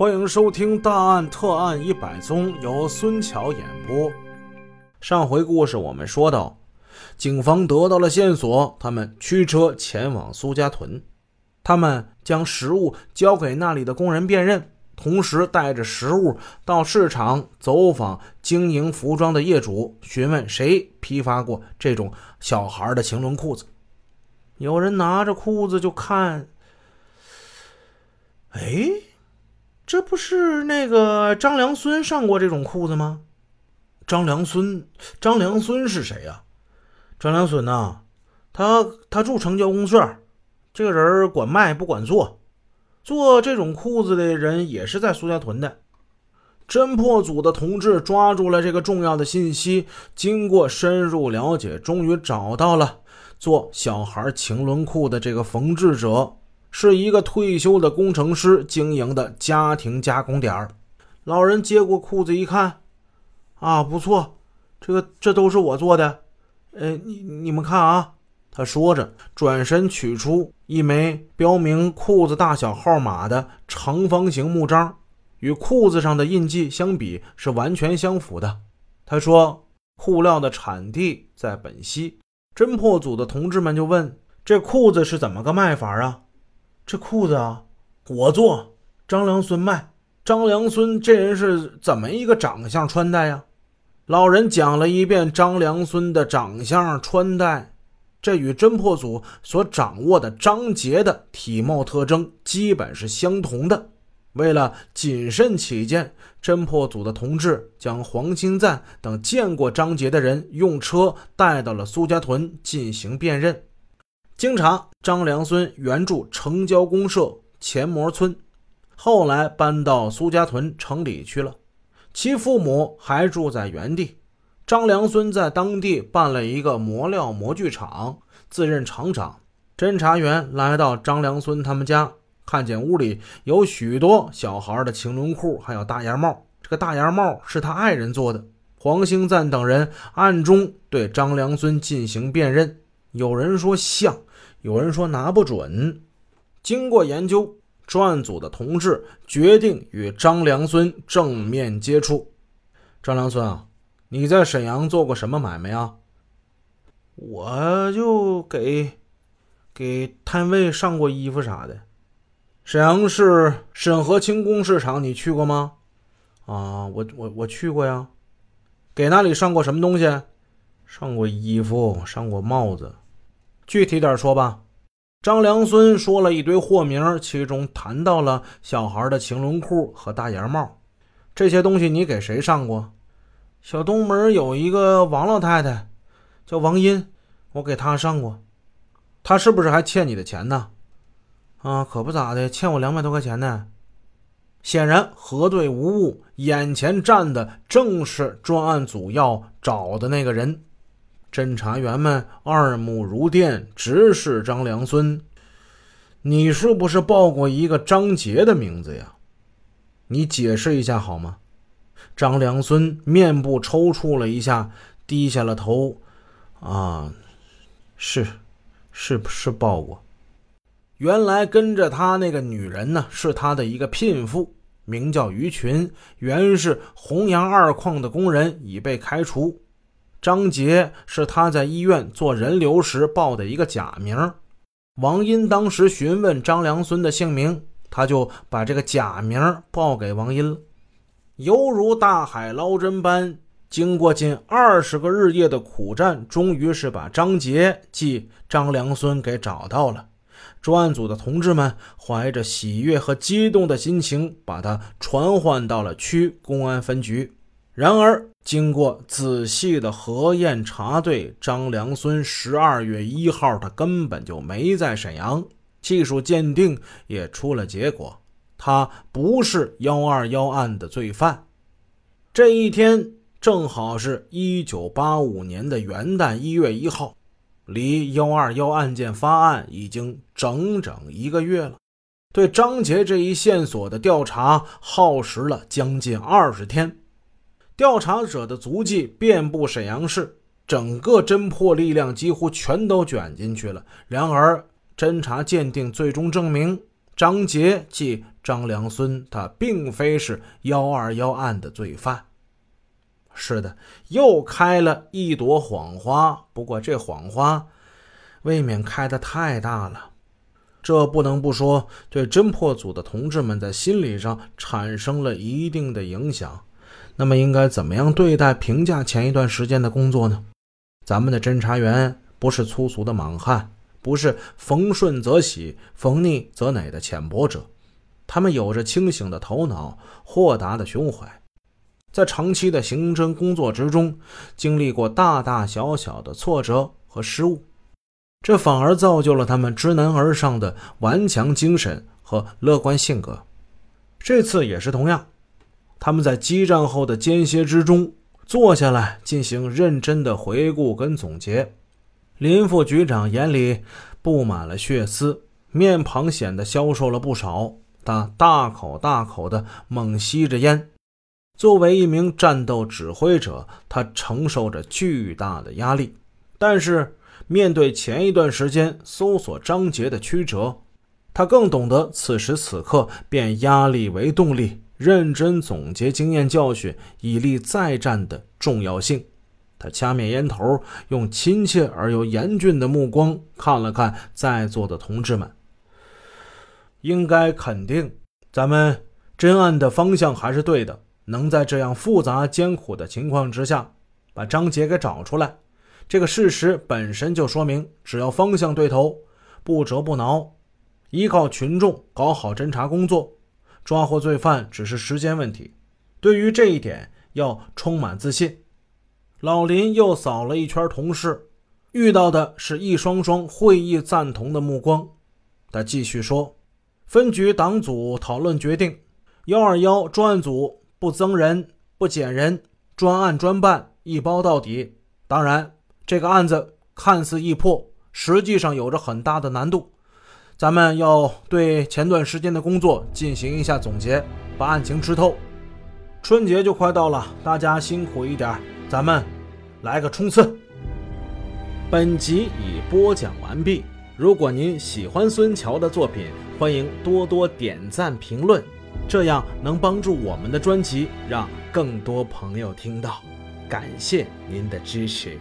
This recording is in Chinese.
欢迎收听《大案特案一百宗》，由孙桥演播。上回故事我们说到，警方得到了线索，他们驱车前往苏家屯。他们将食物交给那里的工人辨认，同时带着食物到市场走访经营服装的业主，询问谁批发过这种小孩的晴纶裤子。有人拿着裤子就看，哎。这不是那个张良孙上过这种裤子吗？张良孙，张良孙是谁呀？张良孙呐，他他住城郊公社，这个人管卖不管做，做这种裤子的人也是在苏家屯的。侦破组的同志抓住了这个重要的信息，经过深入了解，终于找到了做小孩晴纶裤的这个缝制者。是一个退休的工程师经营的家庭加工点儿老人接过裤子一看，啊，不错，这个这都是我做的。呃，你你们看啊，他说着转身取出一枚标明裤子大小号码的长方形木章，与裤子上的印记相比是完全相符的。他说，裤料的产地在本溪。侦破组的同志们就问：这裤子是怎么个卖法啊？这裤子啊，我做，张良孙卖。张良孙这人是怎么一个长相穿戴呀？老人讲了一遍张良孙的长相穿戴，这与侦破组所掌握的张杰的体貌特征基本是相同的。为了谨慎起见，侦破组的同志将黄兴赞等见过张杰的人用车带到了苏家屯进行辨认。经查，张良孙原住城郊公社前磨村，后来搬到苏家屯城里去了。其父母还住在原地。张良孙在当地办了一个磨料模具厂，自任厂长。侦查员来到张良孙他们家，看见屋里有许多小孩的晴纶裤，还有大檐帽。这个大檐帽是他爱人做的。黄兴赞等人暗中对张良孙进行辨认，有人说像。有人说拿不准，经过研究，专案组的同志决定与张良孙正面接触。张良孙啊，你在沈阳做过什么买卖啊？我就给给摊位上过衣服啥的。沈阳市沈河轻工市场你去过吗？啊，我我我去过呀。给那里上过什么东西？上过衣服，上过帽子。具体点说吧，张良孙说了一堆货名，其中谈到了小孩的晴纶裤和大檐帽，这些东西你给谁上过？小东门有一个王老太太，叫王英，我给她上过。她是不是还欠你的钱呢？啊，可不咋的，欠我两百多块钱呢。显然核对无误，眼前站的正是专案组要找的那个人。侦查员们二目如电，直视张良孙：“你是不是报过一个张杰的名字呀？你解释一下好吗？”张良孙面部抽搐了一下，低下了头：“啊，是，是不是报过。原来跟着他那个女人呢，是他的一个聘妇，名叫于群，原是弘阳二矿的工人，已被开除。”张杰是他在医院做人流时报的一个假名。王英当时询问张良孙的姓名，他就把这个假名报给王英了。犹如大海捞针般，经过近二十个日夜的苦战，终于是把张杰即张良孙给找到了。专案组的同志们怀着喜悦和激动的心情，把他传唤到了区公安分局。然而，经过仔细的核验查对，张良孙十二月一号他根本就没在沈阳，技术鉴定也出了结果，他不是幺二幺案的罪犯。这一天正好是一九八五年的元旦一月一号，离幺二幺案件发案已经整整一个月了。对张杰这一线索的调查耗时了将近二十天。调查者的足迹遍布沈阳市，整个侦破力量几乎全都卷进去了。然而，侦查鉴定最终证明，张杰即张。良孙他并非是幺二幺案的罪犯。是的，又开了一朵谎花，不过这谎花未免开得太大了，这不能不说对侦破组的同志们在心理上产生了一定的影响。那么应该怎么样对待评价前一段时间的工作呢？咱们的侦查员不是粗俗的莽汉，不是逢顺则喜、逢逆则馁的浅薄者，他们有着清醒的头脑、豁达的胸怀。在长期的刑侦工作之中，经历过大大小小的挫折和失误，这反而造就了他们知难而上的顽强精神和乐观性格。这次也是同样，他们在激战后的间歇之中坐下来进行认真的回顾跟总结。林副局长眼里布满了血丝，面庞显得消瘦了不少。他大口大口地猛吸着烟。作为一名战斗指挥者，他承受着巨大的压力。但是，面对前一段时间搜索张杰的曲折，他更懂得此时此刻变压力为动力，认真总结经验教训，以利再战的重要性。他掐灭烟头，用亲切而又严峻的目光看了看在座的同志们。应该肯定，咱们侦案的方向还是对的。能在这样复杂艰苦的情况之下把张杰给找出来，这个事实本身就说明，只要方向对头，不折不挠，依靠群众搞好侦查工作，抓获罪犯只是时间问题。对于这一点要充满自信。老林又扫了一圈同事，遇到的是一双双会意赞同的目光。他继续说：“分局党组讨论决定，幺二幺专案组。”不增人，不减人，专案专办，一包到底。当然，这个案子看似易破，实际上有着很大的难度。咱们要对前段时间的工作进行一下总结，把案情吃透。春节就快到了，大家辛苦一点，咱们来个冲刺。本集已播讲完毕。如果您喜欢孙桥的作品，欢迎多多点赞评论。这样能帮助我们的专辑让更多朋友听到，感谢您的支持。